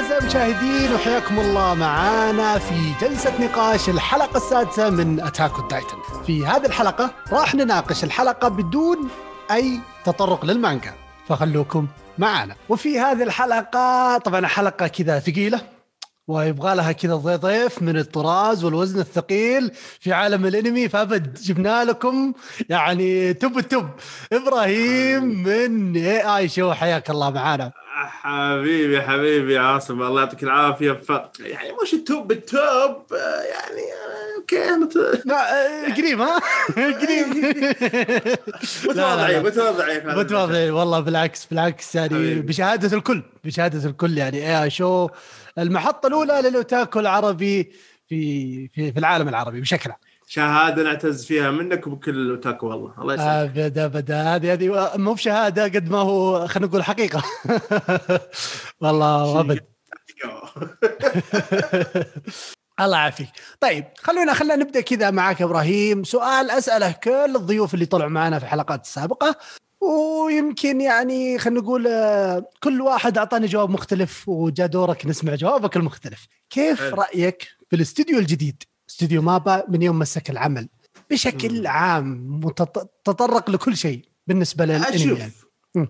اعزائي المشاهدين وحياكم الله معانا في جلسة نقاش الحلقة السادسة من Attack Titan. في هذه الحلقة راح نناقش الحلقة بدون أي تطرق للمانجا فخلوكم معانا. وفي هذه الحلقة طبعا حلقة كذا ثقيلة ويبغى لها كذا ضيف من الطراز والوزن الثقيل في عالم الانمي. فأبد جبنا لكم يعني top ال top. إبراهيم من اي اي شو حياك الله معانا. حبيبي حبيبي عاصم الله يعطيك العافية. ف يعني مش ال top بال top آه، يعني okay قريب ها؟ قريب. متواضعين متواضعين متواضع والله بالعكس بالعكس يعني. بشهادة الكل بشهادة الكل يعني اي show. المحطة الأولى للاوتاكو العربي في في في العالم العربي بشكل عام. شهادة نعتز فيها منك وبكل الاوتاكو والله. الله يسلمك. ابدا ابدا هذه هذه مو بشهادة قد ما هو خلينا نقول حقيقة. والله أبد. الله يعافيك. طيب خلونا خلينا نبدأ كذا معك إبراهيم. سؤال أسأله كل الضيوف اللي طلعوا معنا في الحلقات السابقه ويمكن يعني خلينا نقول آه، كل واحد اعطانا جواب مختلف وجاء دورك نسمع جوابك المختلف كيف حلو. رأيك في الاستوديو الجديد استوديو MAPPA من يوم مسك العمل بشكل مم. عام تطرق لكل شيء بالنسبة للأنمي يعني.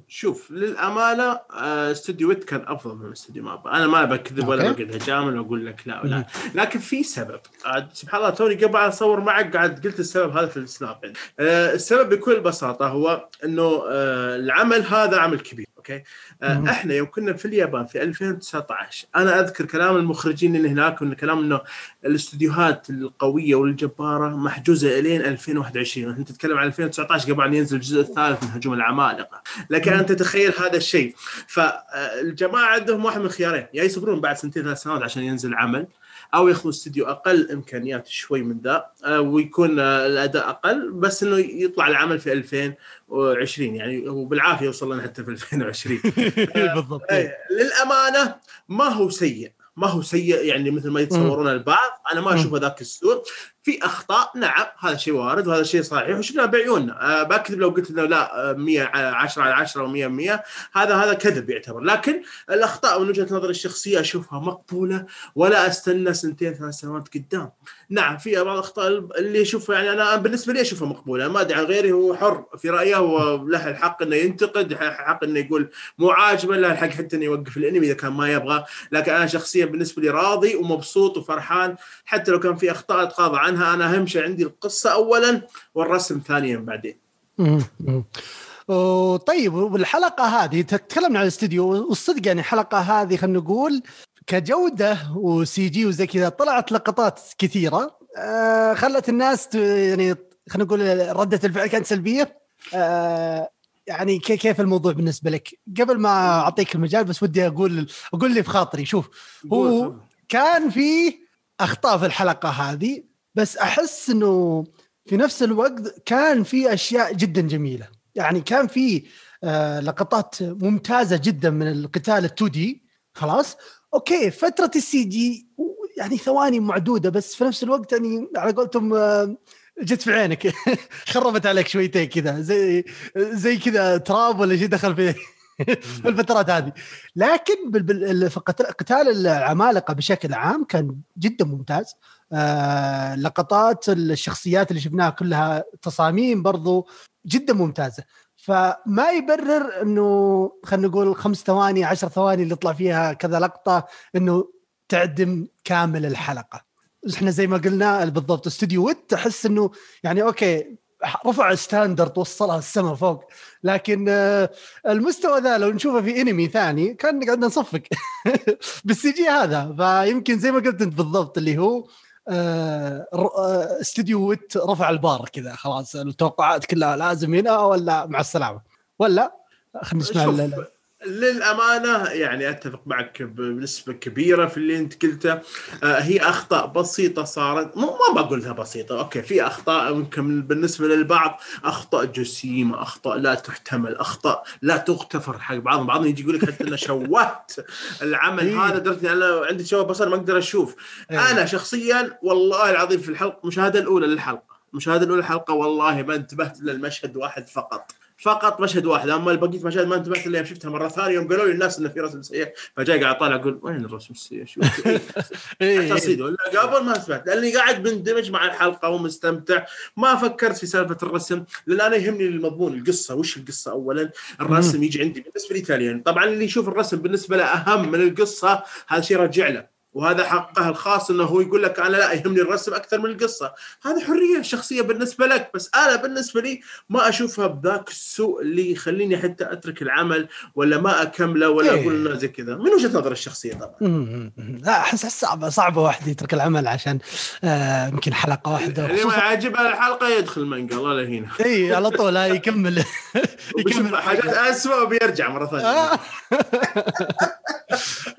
شوف للأمانة آه، استوديو Wit كان أفضل من استوديو MAPPA أنا ما بكذب ولا. بقعد هجامل واقول لك لا ولا مم. لكن في سبب عاد سبحان الله توني قبل أصور معك قاعد قلت السبب هذا في ال Snap. آه، السبب بكل بساطة هو إنه آه، العمل هذا عمل كبير okay؟ آه، مم. إحنا يوم كنا في اليابان في 2019 أنا أذكر كلام المخرجين اللي هناك وإن كلام إنه الاستديوهات القوية والجبارة محجوزة إلين 2021 انت تتكلم عن 2019 قبل أن ينزل الجزء الثالث من هجوم العمالقة. لكن أنت تخيل هذا الشيء. فالجماعة عندهم واحد من خيارين يا يصبرون بعد سنتين ثلاث سنوات عشان ينزل عمل أو ياخذوا استديو أقل إمكانيات شوي من ذا آه، ويكون آه، الأداء أقل بس إنه يطلع العمل في 2020 يعني وبالعافيه يوصل لنا حتى في 2020 بالضبط. أي، للأمانة ما هو سيء ما هو سيء يعني مثل ما يتصورون البعض أنا ما مم. أشوف ذاك السوء. في أخطاء نعم هذا شيء وارد وهذا شيء صحيح. وشفناه بعيوننا. أه بكذب لو قلت إنه لا 100 10 على 10 و100 100 هذا هذا كذب يعتبر. لكن الأخطاء من وجهة نظري الشخصية أشوفها مقبولة ولا أستنى سنتين ثلاث سنوات قدام. نعم في بعض الأخطاء اللي أشوفها يعني أنا بالنسبة لي أشوفها مقبولة ما أدري عن غيري هو حر في رأيه وله الحق إنه ينتقد الحق إنه يقول مو عاجبه له الحق حتى إنه يوقف الأنمي إذا كان ما يبغى لكن أنا شخصيا بالنسبة لي راضي ومبسوط وفرحان حتى لو كان في أخطاء أتغاضى عنها أنا اهم شيء عندي القصة اولا والرسم ثانيا بعدين. طيب والحلقة هذه تتكلمنا عن الاستديو والصدق يعني الحلقة هذه خلينا نقول كجودة وسي جي وزي كذا طلعت لقطات كثيرة. آه خلت الناس يعني خلينا نقول ردة الفعل كانت سلبية. آه يعني كي- كيف الموضوع بالنسبة لك؟ قبل ما أعطيك المجال بس ودي أقول أقول لي بخاطري. شوف هو كان في أخطاء في الحلقة هذه بس أحس إنه في نفس الوقت كان في أشياء جدا جميلة. يعني كان في آه لقطات ممتازة جدا من القتال ال 2D خلاص؟ okay فترة ال CG يعني ثواني معدودة بس في نفس الوقت يعني على قولتهم آه، جت في عينك. خربت عليك شويتين كذا زي زي كذا تراب ولا شيء دخل في الفترات هذه. لكن قتال العمالقة بشكل عام كان جدا ممتاز. آه لقطات الشخصيات اللي شفناها كلها تصاميم برضو جدا ممتازة. فما يبرر إنه خلينا نقول خمس ثواني عشر ثواني اللي يطلع فيها كذا لقطة إنه تعدم كامل الحلقة. إحنا زي ما قلنا بالضبط استوديو Wit تحس إنه يعني okay رفع standard وصلها السما فوق. لكن آه، المستوى ذا لو نشوفه في أنمي ثاني كان قاعد نصفق. بال CG هذا. فيمكن زي ما قلت أنت بالضبط اللي هو آه، آه، استوديو Wit رفع البار كذا خلاص التوقعات كلها لازم هنا ولا مع السلامة؟ ولا خلينا نسمع للأمانة يعني أتفق معك بنسبة كبيرة في اللي أنت قلته. آه، هي أخطاء بسيطة صارت. مو ما بقولها بسيطة أوكي في أخطاء ممكن بالنسبة للبعض. أخطاء جسيمة أخطاء لا تحتمل أخطاء لا تغتفر حق بعضهم. بعضهم يجي يقول لك حتى أنا شوهت العمل إيه. هذا درجه إني أنا عندي تشوه بصر ما أقدر أشوف. إيه. أنا شخصيا والله العظيم في الحلقة المشاهده الأولى للحلقة. المشاهده الأولى للحلقة والله ما انتبهت الا المشهد واحد فقط. فقط مشهد واحد. أما بقيه مشاهد ما انتبهت إلا شفتها مرة ثانية يوم قالوا لي الناس انه في رسم سيء. فجاي قاعد طالع أقول وين الرسم السيء؟ شو إيه. تصيد ولا قبل ما سمعت. لأني قاعد بندمج مع الحلقة ومستمتع. ما فكرت في سالفة الرسم لأن أنا يهمني المضمون القصة. وش القصة اولا؟ الرسم يجي عندي بالنسبة لي تاليا طبعا اللي يشوف الرسم بالنسبة له أهم من القصة. هذا شيء راجع له. وهذا حقه الخاص إنه هو يقول لك أنا لا يهمني الرسم أكثر من القصة، هذه حرية شخصية بالنسبة لك بس أنا بالنسبة لي ما أشوفها بذاك السوء اللي يخليني حتى أترك العمل ولا ما أكمله ولا إيه. أقول زي كذا، من وجهة نظر الشخصية طبعا. لا أحس صعبه صعبة واحد يترك العمل عشان آه، يمكن حلقة واحدة اللي ما خصوصا يعجبها الحلقة يدخل المانجا الله هنا. إي على طول يكمل وبيشوف حاجات اسوء وبيرجع مرة ثانية.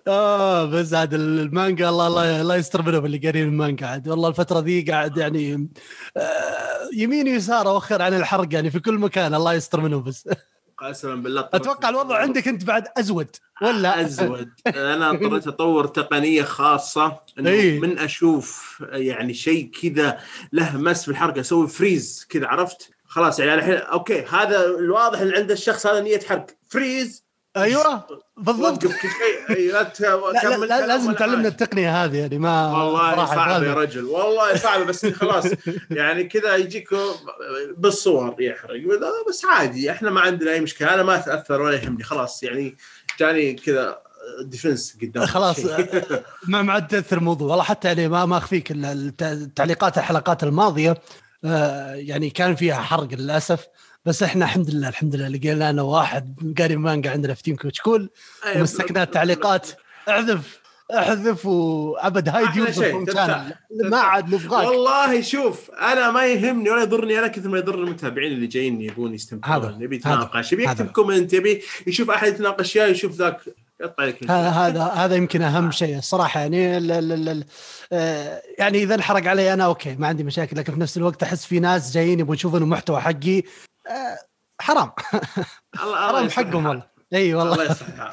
آه. آه بس عاد المانجا الله الله الله يستر منهم اللي قارين المانجا عاد. والله الفترة ذي قاعد يعني آه يمين ويسار اوخر عن الحرق يعني في كل مكان الله يستر منهم بس. قسما بالله أتوقع الوضع عندك أنت بعد أزود ولا؟ أزود. أنا اضطريت اطور تقنية خاصة إنه إيه. من أشوف يعني شيء كذا له مس بالحركه أسوي freeze كذا عرفت؟ خلاص يعني الحين okay هذا الواضح إن عند الشخص هذا نية حرق. freeze أيوه بالضبط. كل شيء. أي، لا ت- لا, لا, لازم تعلمنا. التقنية هذه يعني ما والله صراحة صعب يا. رجل. والله صعب بس خلاص. يعني كذا يجيك بالصور يحرق. بس عادي إحنا ما عندنا أي مشكلة. أنا ما أتأثر ولا يهمني. خلاص يعني جاني كذا defense قدام خلاص. ما ما عاد تأثر الموضوع والله حتى يعني ما ما أخفيك ال- الت- التعليقات الحلقات الماضية آه، يعني كان فيها حرق للأسف. بس إحنا الحمد لله الحمد لله لقينا لنا واحد قاري مانجا عندنا في team كوتشكول أيوة. ومسكنا التعليقات احذف احذف وأبد hide يوب. ما عاد نبغاك. والله شوف أنا ما يهمني ولا يضرني أنا كثر ما يضر المتابعين اللي جايين يبون يستمتعون. يبي يتناقش يبي يكتب. comment يبي يشوف أحد يتناقش وياه يشوف ذاك. هذا هذا هذا يمكن أهم شيء الصراحة. يعني ال ال ال ال آه، يعني إذا انحرق علي أنا okay ما عندي مشاكل. لكن في نفس الوقت أحس في ناس جايين يبغون يشوفون المحتوى حقي. آه، حرام. الله حرام يصلح حقهم. والله إي والله. الله.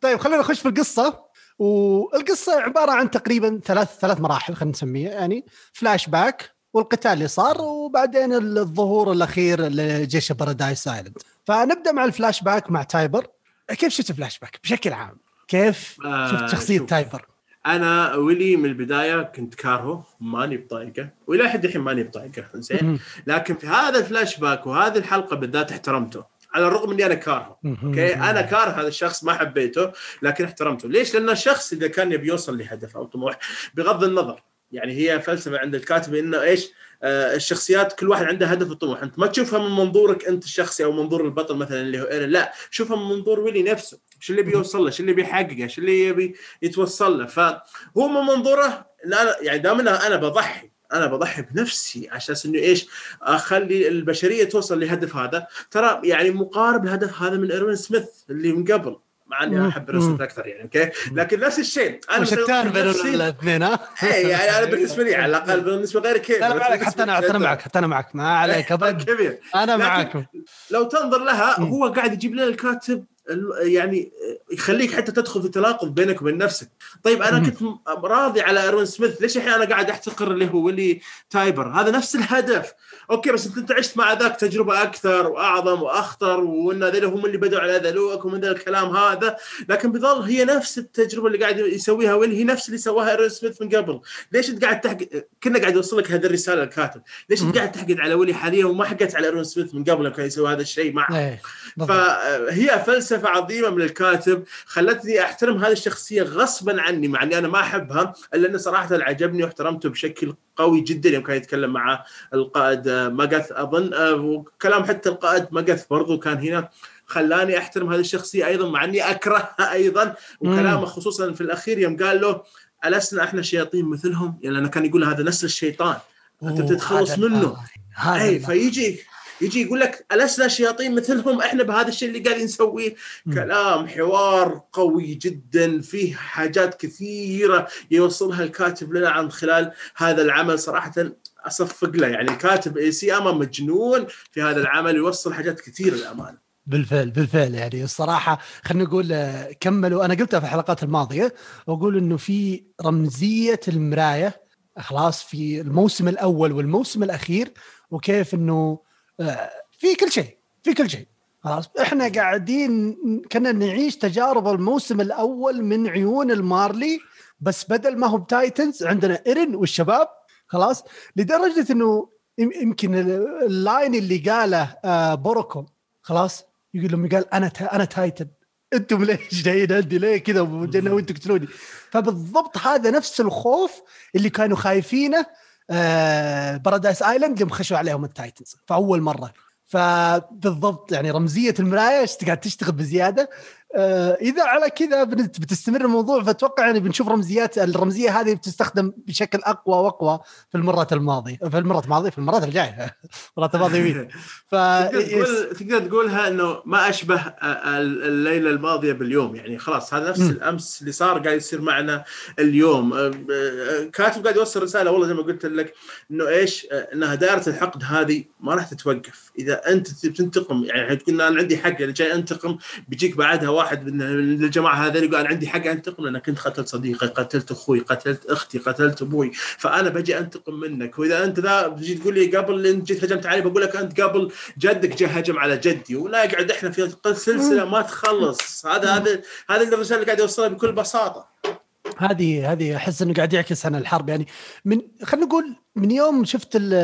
طيب خلينا نخش في القصة. والقصة عبارة عن تقريبا ثلاث ثلاث مراحل خلينا نسميها يعني. فلاش باك والقتال اللي صار وبعدين الظهور الأخير لجيش Paradis Island فنبدأ مع الفلاش باك مع تايبر. كيف شفت فلاش باك؟ بشكل عام كيف آه، شفت شخصية شوف. تايبر؟ أنا ويلي من البداية كنت كارهه ماني بطايقه وإلى حد الحين ماني بطايقه زين. لكن في هذا الفلاش باك وهذه الحلقة بالذات احترمته على الرغم إني أنا كارهه. okay؟ أنا كاره هذا الشخص ما حبيته لكن احترمته. ليش؟ لأن الشخص إذا كان يبي يوصل لهدف أو طموح بغض النظر يعني هي فلسفة عند الكاتب إنه إيش آه الشخصيات كل واحد عنده هدف وطموح. أنت ما تشوفها من منظورك أنت الشخصي أو منظور البطل مثلا اللي هو ايرن لا شوفها من منظور ويلي نفسه. شو اللي بيوصل له؟ شو اللي بيحققه؟ شو اللي يبي يتوصل له؟ فهو من منظوره أنا يعني دام أنا بضحي أنا بضحي بنفسي على أساس إنه إيش أخلي البشرية توصل للهدف هذا. ترى يعني مقارب الهدف هذا من ايروين سميث اللي من قبل. مع إني. أحب مم. أكثر يعني okay؟ لكن نفس الشيء أنا وشتان بين الاثنين ها؟ إيه، يعني أنا بالنسبة لي على الأقل بالنسبة غيرك كيف لا ما عليك حتى أنا حتى أنا معك حتى أنا معك ما عليك ابد كبير أنا معاكم لو تنظر لها. هو قاعد يجيب لنا الكاتب ال- يعني يخليك حتى تدخل في تناقض بينك وبين نفسك. طيب أنا. كنت راضي على ايروين سميث ليش الحين أنا قاعد أحتقر اللي هو ويلي تايبر؟ هذا نفس الهدف. okay بس أنت عشت مع ذاك تجربة أكثر وأعظم وأخطر وأن هذول هم اللي بدوا على ذولاك ومن ذا الكلام هذا. لكن بظل هي نفس التجربة اللي قاعد يسويها ويلي هي نفس اللي سواها ايروين سميث من قبل. ليش أنت قاعد تحقد؟ كنا قاعد يوصل لك هذه الرسالة الكاتب. ليش. أنت قاعد تحقد على ويلي حاليا وما حقدت على ايروين سميث من قبل كان يسوي هذا الشيء معه؟ بالضبط. فهي فلسفة عظيمة من الكاتب. خلتني أحترم هذه الشخصية غصبا عني مع إني أنا ما أحبها إلا أنه صراحة عجبني واحترمته بشكل قوي جدا يوم كان يتكلم مع القائد ماجث أظن آه، وكلام حتى القائد ماجث برضو كان هنا خلاني أحترم هذه الشخصية أيضا مع إني اكرهها أيضا وكلامه خصوصا في الأخير يوم قال له ألسنا إحنا شياطين مثلهم؟ يعني لأنه كان يقول هذا نسل الشيطان أنت بتتخلص منه. هذا اي. فيجي يجي يقول لك ألسنا شياطين مثلهم إحنا بهذا الشيء اللي قاعدين نسويه. كلام حوار قوي جدا فيه حاجات كثيرة يوصلها الكاتب لنا عن خلال هذا العمل صراحة أصفق له. يعني الكاتب اي سي أما مجنون في هذا العمل يوصل حاجات كثيرة للأمانة. بالفعل بالفعل. يعني الصراحة خلينا نقول آه، كملوا. أنا قلتها في الحلقات الماضية وأقول إنه في رمزية المراية خلاص في الموسم الأول والموسم الأخير وكيف إنه آه، في كل شيء في كل شيء. خلاص. إحنا قاعدين كنا نعيش تجارب الموسم الأول من عيون المارلي بس بدل ما هو ب titans عندنا إيرن والشباب خلاص؟ لدرجة إنه يمكن ال line اللي قاله آه بوروكو خلاص؟ يقول لهم قال أنا أنا titan. أنتم ليش جايين عندي؟ ليه كذا؟ وأنتم تقتلوني فبالضبط هذا نفس الخوف اللي كانوا خايفينه آه Paradis Island يوم خشوا عليهم ال titans فاول مرة. فبالضبط يعني رمزية المراية قاعد تشتغل بزيادة؟ آه، إذا على كذا بتستمر الموضوع فأتوقع يعني بنشوف رمزيات الرمزية هذه بتستخدم بشكل أقوى وأقوى في المرات الماضية في المرات الماضية في المرات الجاية المرات الماضية ف تقدر, تقدر تقولها إنه ما أشبه الليلة الماضية باليوم يعني خلاص هذا نفس. الأمس اللي صار قاعد يصير معنا اليوم. آه، آه، كاتب قاعد يوصل رسالة والله زي ما قلت لك إنه إيش؟ إنها دائرة الحقد هذه ما راح تتوقف. إذا أنت بتنتقم يعني تقول أنا عندي حق جاي أنتقم بيجيك بعدها واحد من الجماعة هذول يقول أنا عندي حق أنتقم لانك كنت قتلت صديقي قتلت أخوي قتلت أختي قتلت أبوي. فأنا بجي أنتقم منك. وإذا أنت ذا بتجي تقول لي قبل انت جيت هجمت علي بقول لك أنت قبل جدك جاء هجم على جدي. ونقعد إحنا في سلسلة ما تخلص. هذا هذا هذا الرسالة اللي قاعد يوصلها بكل بساطة. هذه هذه أحس إنه قاعد يعكس عن الحرب. يعني من خلينا نقول من يوم شفت ال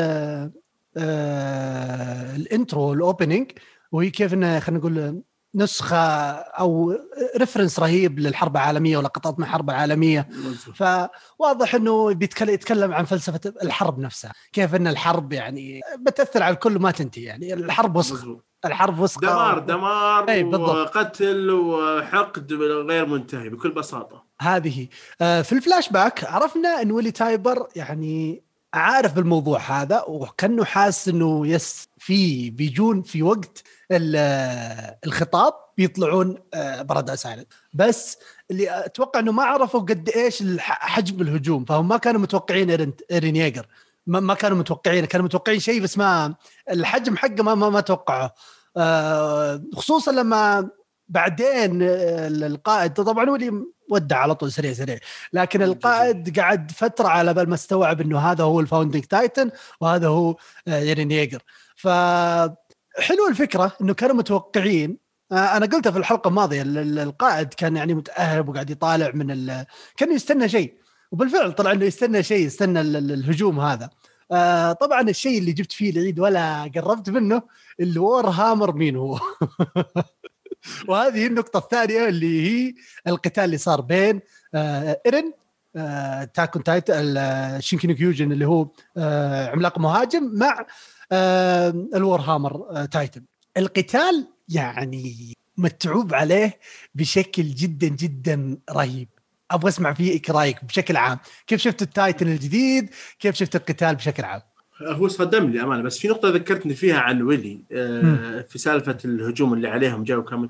آه ال intro ال opening وهي كيف إنه خلينا نقول نسخة أو reference رهيب للحرب العالمية ولقطات من الحرب العالمية. فواضح إنه بيتكلم يتكلم عن فلسفة الحرب نفسها. كيف إن الحرب يعني بتأثر على الكل ما تنتهي يعني. الحرب وسخ الحرب وسخة دمار دمار أي وقتل وحقد غير منتهي بكل بساطة. هذه. آه، في الفلاش باك عرفنا إن ويلي تايبر يعني عارف بالموضوع هذا وكأنه حاسس إنه yes في بيجون في وقت الخطاب بيطلعون آه، Paradis Island بس اللي أتوقع إنه ما عرفوا قد إيش حجم الهجوم. فهم ما كانوا متوقعين ايرين, إيرين ييجر ما كانوا متوقعين. كانوا متوقعين شيء بس ما الحجم حقه ما ما, ما توقعه آه، خصوصا لما بعدين القائد طبعا هو اللي ودع على طول سريع سريع. لكن القائد قعد فترة على بال ما استوعب إنه هذا هو ال founding titan وهذا هو ايرين ييجر ف حلو الفكرة إنه كانوا متوقعين. آه، أنا قلتها في الحلقة الماضية القائد كان يعني متأهب وقاعد يطالع من ال... كان يستنى شيء. وبالفعل طلع إنه يستنى شيء يستنى الهجوم هذا. آه طبعا الشيء اللي جبت فيه العيد ولا قربت منه اللي وور هامر مين هو؟ وهذه النقطة الثانية اللي هي القتال اللي صار بين آه ايرن آه تاكون تايت الشينكينو كيوجن اللي هو آه عملاق مهاجم مع آه الور هامر آه تايتن القتال يعني متعوب عليه بشكل جدا جدا رهيب. أبغى أسمع فيك رأيك بشكل عام. كيف شفت التايتن الجديد؟ كيف شفت القتال بشكل عام؟ هو صدمني أمانة بس في نقطة ذكرتني فيها عن ويلي آه في سالفة الهجوم اللي عليهم جاوا كم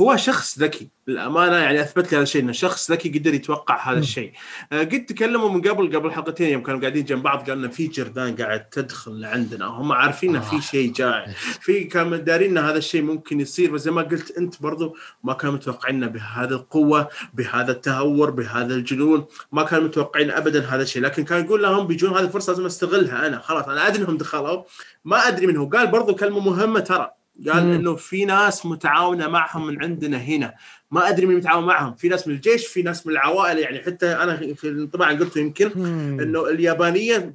هو شخص ذكي. للأمانة يعني أثبت لي هذا الشيء انه شخص ذكي قدر يتوقع هذا الشيء. آه قد تكلموا من قبل قبل حلقتين يوم كانوا قاعدين جنب بعض قالوا في جردان قاعد تدخل لعندنا هم عارفين انه في آه. شيء جاي في كانوا دارين هذا الشيء ممكن يصير بس زي ما قلت أنت برضو ما كانوا متوقعين بهذه القوة بهذا التهور بهذا الجنون ما كانوا متوقعين ابدا هذا الشيء. لكن كان يقول لهم بيجون هذه الفرصة لازم أستغلها أنا. خلاص أنا أدري إنهم دخلوا. ما أدري منه. قال برضو كلمة مهمة ترى. قال. إنه في ناس متعاونة معهم من عندنا هنا. ما أدري مين متعاون معهم. في ناس من الجيش في ناس من العوائل يعني حتى أنا في الانطباع قلت يمكن. إنه اليابانية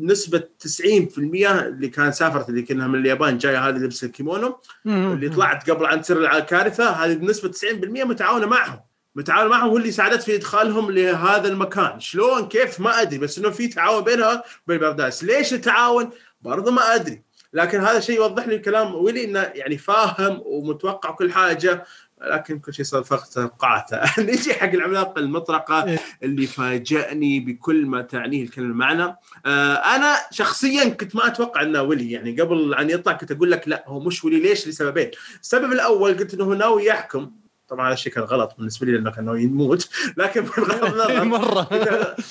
نسبة 90% اللي كان سافرت اللي كأنها من اليابان جاية هذه لبس الكيمونو. اللي طلعت قبل عن تصير الكارثة هذه بنسبة 90% متعاونة معهم. متعاون معهم واللي ساعدت في إدخالهم لهذا المكان. شلون؟ كيف؟ ما أدري. بس إنه في تعاون بينها وبين برداس ليش التعاون؟ برضه ما أدري. لكن هذا شيء يوضح لي كلام ويلي إنه يعني فاهم ومتوقع كل حاجة. لكن كل شيء صار فقط توقعاته. نجي حق العملاق المطرقة إيه. اللي فاجأني بكل ما تعنيه الكلمة معنا آه أنا شخصيا كنت ما أتوقع إنه ولي. يعني قبل ان يطلع كنت أقول لك لا هو مش ولي. ليش؟ لسببين. السبب الأول قلت إنه ناوي يحكم. طبعا هذا الشيء كان غلط بالنسبة لي لأنه كان ناوي يموت. لكن بغض النظر مرة.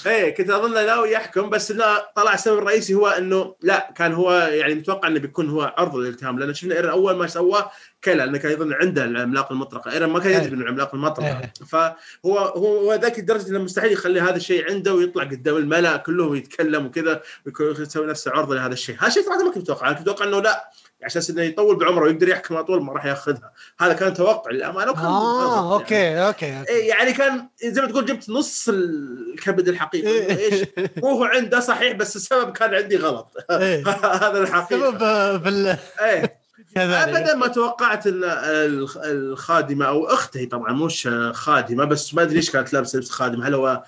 إيه كنت أظن ناوي يحكم بس لا طلع السبب الرئيسي هو إنه لا كان هو يعني متوقع إنه بيكون هو عرض للإلتهام. لأن شفنا إيرن أول ما سواه كلا لأنه كان يظن عنده العملاق المطرقة. إيرن ما كان يدري إيه. من العملاق المطرقة. إيه. فهو هو ذاك الدرجة إنه مستحيل يخلي هذا الشيء عنده ويطلع قدام الملأ كلهم يتكلم وكذا ويكون يسوي نفسه عرضه لهذا الشيء. هذا الشيء صراحة ما كنت أتوقع أنا كنت أتوقع إنه لا أساس إنه يطول بعمره ويقدر يحكم على طول ما راح يأخذها. هذا كان توقع للأمانة وكان آه غلط يعني. okay okay إيه يعني كان زي ما تقول جبت نص الكبد الحقيقة. إيه. إيش؟ هو عنده صحيح بس السبب كان عندي غلط. إيه. هذا الحقيقة. سبب آه، بال إيه. كذلك ابدا ما توقعت إن الخ- الخادمة أو اخته طبعا مش خادمة بس ما أدري ليش كانت لابسة لبس خادم. هل هو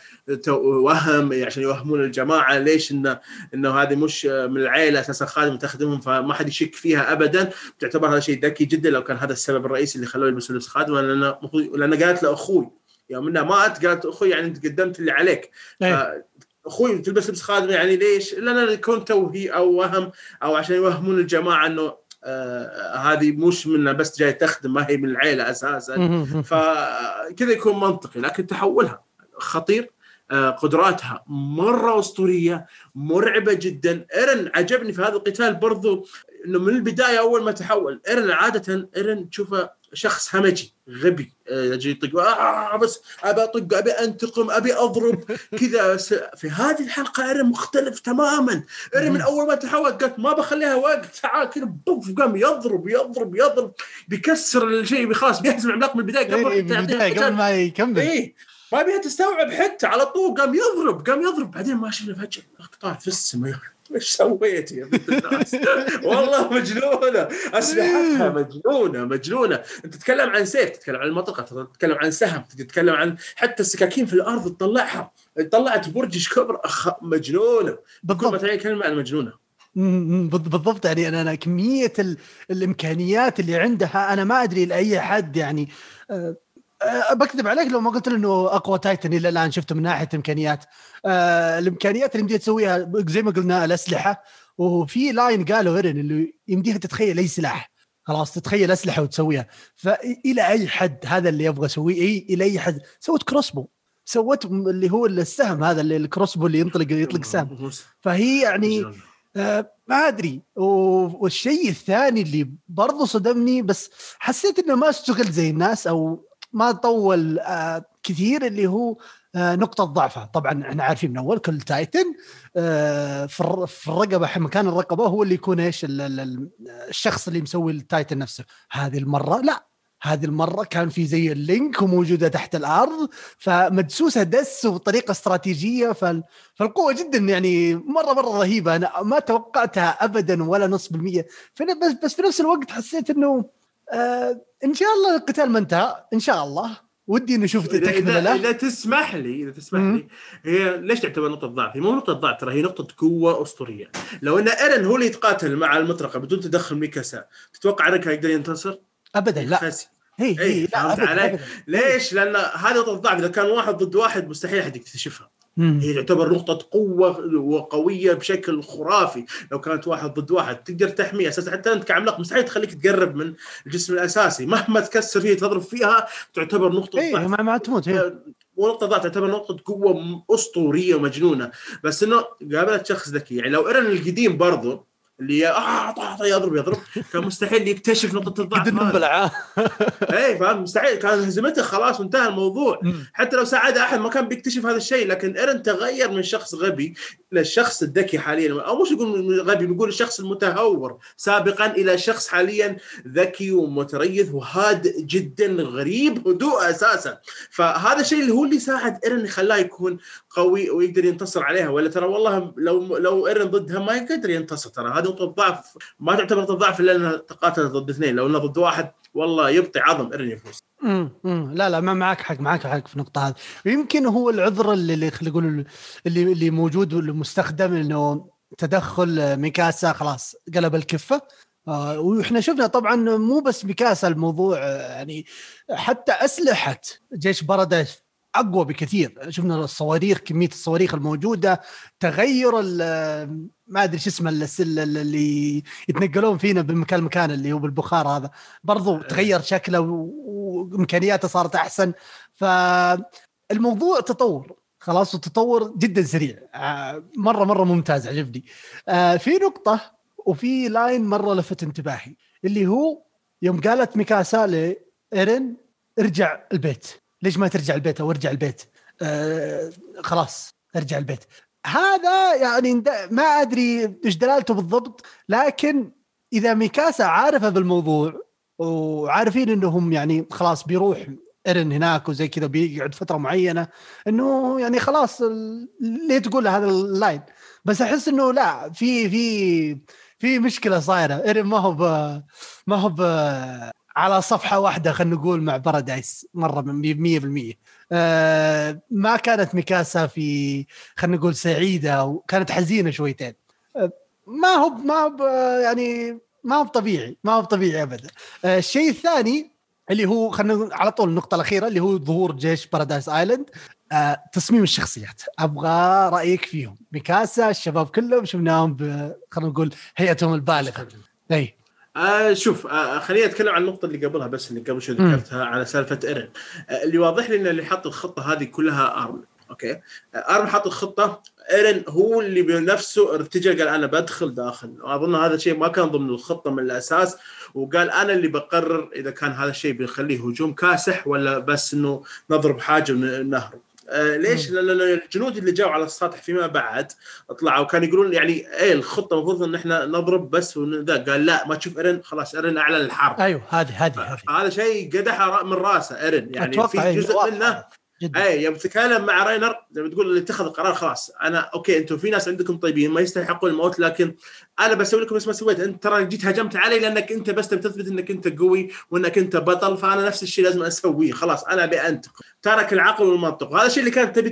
وهم عشان يوهمون الجماعة ليش انه إنه هذه مش من العائله أساسا خادم تخدمهم فما حد يشك فيها ابدا. تعتبر هذا شيء ذكي جدا لو كان هذا السبب الرئيسي اللي خلوه يلبسوا لبس خادم. لأن لأن قالت له أخوي يوم إنها مات قالت أخوي يعني أنت قدمت اللي عليك. إيه. أخوي تلبس لبس خادم يعني ليش؟ لأن يكون توهي أو وهم أو عشان يوهمون الجماعة إنه آه هذه مش من بس جاي تخدم ما هي من العيلة أساسا. فكذا يكون منطقي لكن تحولها خطير. آه، قدراتها مرة أسطورية مرعبة جدا. إيرن عجبني في هذا القتال برضو إنه من البداية أول ما تحول. إيرن عادة إيرن تشوفه شخص همجي غبي آه، يجي يطق آه بس أبي أطق أبي أنتقم أبي أضرب. كذا. في هذه الحلقة ايرن مختلف تماما. ايرن من أول ما تحول قالت ما بخليها وقت تعال كذا بوف قام يضرب يضرب يضرب بيكسر الشيء خلاص بيهزم العملاق من البداية قبل إيه، قبل. ما يكمل. إيه ما بيها تستوعب حتى على طول قام يضرب قام يضرب. بعدين ما شفنا فجأة اقطاع في السماء. إيش سويت يا بنت الناس؟ والله مجنونة. أسلحتها مجنونة مجنونة. أنت تتكلم عن سيف تتكلم عن المطرقه تتكلم عن سهم تتكلم عن حتى السكاكين في الأرض تطلعها. طلعت برج كبر أخ... مجنونة. بالضبط. تعي كلمة عن مجنونة. بالضبط. يعني أنا أنا كمية ال... الإمكانيات اللي عندها أنا ما أدري لأي حد يعني أه أه بكذب عليك لو ما قلت له إنه أقوى titan إلى الآن شفته من ناحية إمكانيات. أه الإمكانيات اللي يمديها تسويها زي ما قلنا الاسلحه وفي line قالوا ايرن اللي يمديها تتخيل أي سلاح. خلاص تتخيل أسلحة وتسويها. فإلى أي حد هذا اللي يبغى اسويه إي إلى أي حد. سوت crossbow سوت اللي هو السهم هذا اللي ال crossbow اللي ينطلق يطلق سهم. فهي يعني. آه، ما أدري. والشيء الثاني اللي برضو صدمني بس حسيت إنه ما اشتغل زي الناس أو ما طول آه، كثير اللي هو آه، نقطة ضعفه طبعا إحنا عارفين من أول كل titan آه، في الر- في الرقبة مكان الرقبة هو اللي يكون إيش ال- ال- ال- الشخص اللي مسوي ال titan نفسه. هذه المرة لا. هذه المرة كان في زي ال link وموجودة تحت الأرض فمدسوسة دس وبطريقة استراتيجية فال... فالقوة جدا يعني مرة مرة رهيبة. أنا ما توقعتها أبدا ولا نص بالمية. بس, بس في نفس الوقت حسيت أنه آه إن شاء الله القتال ما انتهى. إن شاء الله. ودي نشوف إذا, تكملة إذا, إذا تسمح لي إذا تسمح. لي هي ليش تعتبر نقطة ضعف؟ هي مو نقطة ضعف ترى هي نقطة قوة أسطورية لو أن إيرن هو اللي يتقاتل مع المطرقة بدون تدخل ميكاسا تتوقع إيرن كان يقدر ينتصر؟ أبدا لا خسي. هي إيه، هي لا فهمت أبدا, علي؟ أبدا. ليش؟ لأن هذه نقطة ضعف إذا كان واحد ضد واحد مستحيل أحد يكتشفها. هي تعتبر نقطة قوة وقوية بشكل خرافي. لو كانت واحد ضد واحد تقدر تحميه أساسا حتى أنت كعملاق مستحيل تخليك تقرب من الجسم الأساسي. مهما تكسر فيه تضرب فيها تعتبر نقطة إيه ضعف. ما, ما تموت هي. ونقطة ضعف تعتبر نقطة قوة أسطورية ومجنونة. بس إنه قابلت شخص ذكي. يعني لو إيرن القديم برضو اللي آه طا- طا- يضرب يضرب. كان مستحيل يكتشف نقطة الضعف. النبلع إيه فاهم مستحيل. كان هزمته خلاص وانتهى الموضوع. حتى لو ساعد أحد ما كان بيكتشف هذا الشيء لكن إيرن تغير من شخص غبي للشخص الذكي حاليا. أو مش نقول غبي بنقول الشخص المتهور. سابقا إلى شخص حاليا ذكي ومتريث وهادئ جدا غريب هدوء أساسا. فهذا الشيء اللي هو اللي ساعد إيرن خلاه يكون قوي ويقدر ينتصر عليها. ولا ترى والله لو لو إيرن ضدها ما يقدر ينتصر ترى. هذه نقطة ضعف ما تعتبر نقطة ضعف إلا انها تقاتل ضد اثنين. لو انه ضد واحد والله يبطي عظم ايرن يفوز. امم. لا لا ما معك حق معك حق في النقطة هذه. ويمكن هو العذر اللي خلينا نقول اللي اللي موجود واللي مستخدم إنه تدخل ميكاسا خلاص قلب الكفة. آه وإحنا شفنا طبعا مو بس ميكاسا الموضوع يعني حتى أسلحة جيش بردة أقوى بكثير. شفنا الصواريخ كمية الصواريخ الموجودة تغير ما أدري شو اسمه اللي يتنقلون فينا من مكان لمكان اللي هو بالبخار هذا. برضو تغير شكله وإمكانياته صارت أحسن. فالموضوع تطور. خلاص وتطور جدا سريع. آه، مرة مرة ممتاز عجبني. آه، في نقطة وفي line مرة لفت انتباهي اللي هو يوم قالت ميكاسا لإيرين ارجع البيت. ليش ما ترجع البيت أو ارجع البيت؟ آه خلاص ارجع البيت. هذا يعني ما أدري إيش دلالته بالضبط لكن إذا ميكاسا عارفه بالموضوع وعارفين إنهم يعني خلاص بيروح ايرن هناك وزي كذا بيقعد فترة معينة إنه يعني خلاص ليه تقول هذا ال line؟ بس أحس إنه لا في في في مشكلة صايرة. ايرن ما هو ما هو على صفحة واحدة خلينا نقول مع بارادايس مرة من 100% آه ما كانت ميكاسا في خلينا نقول سعيدة وكانت حزينة شويتين. آه ما هو ما هو يعني ما هو طبيعي ما هو طبيعي ابدا. آه الشيء الثاني اللي هو خلينا على طول النقطة الأخيرة اللي هو ظهور جيش بارادايس island آه تصميم الشخصيات. أبغى رأيك فيهم. ميكاسا الشباب كلهم شفناهم خلينا نقول هيئتهم البالغة. إي. آه شوف آه خليني أتكلم عن النقطة اللي قبلها بس اللي قبل شوي ذكرتها على سالفة إيرن. آه اللي واضح لي إن اللي حط الخطة هذه كلها أرمن okay؟ آه أرمن حط الخطة إيرن هو اللي بنفسه ارتجل قال أنا بدخل داخل. وأظن هذا الشيء ما كان ضمن الخطة من الأساس وقال أنا اللي بقرر إذا كان هذا الشيء بيخليه هجوم كاسح ولا بس إنه نضرب حاجة ونهرب آه ليش؟ لأن الجنود اللي جاوا على السطح فيما بعد طلعوا كانوا يقولون يعني إيه الخطة المفروض إن إحنا نضرب بس ونذا. قال لا ما تشوف ايرن خلاص ايرن أعلن الحرب. أيوه هذه هذه هذا شيء قدح من رأسه ايرن يعني في جزء منه جدا. اي يوم تتكلم مع راينر زي ما تقول اللي اتخذ القرار خلاص أنا okay أنتم في ناس عندكم طيبين ما يستحقون الموت لكن أنا بسوي لكم بس ما سويت. أنت ترى جيت هجمت علي لأنك أنت بس تبي تثبت أنك أنت قوي وأنك أنت بطل فأنا نفس الشيء لازم أسويه. خلاص أنا أبي أنتقم. ترك العقل والمنطق. وهذا الشيء اللي كانت تبي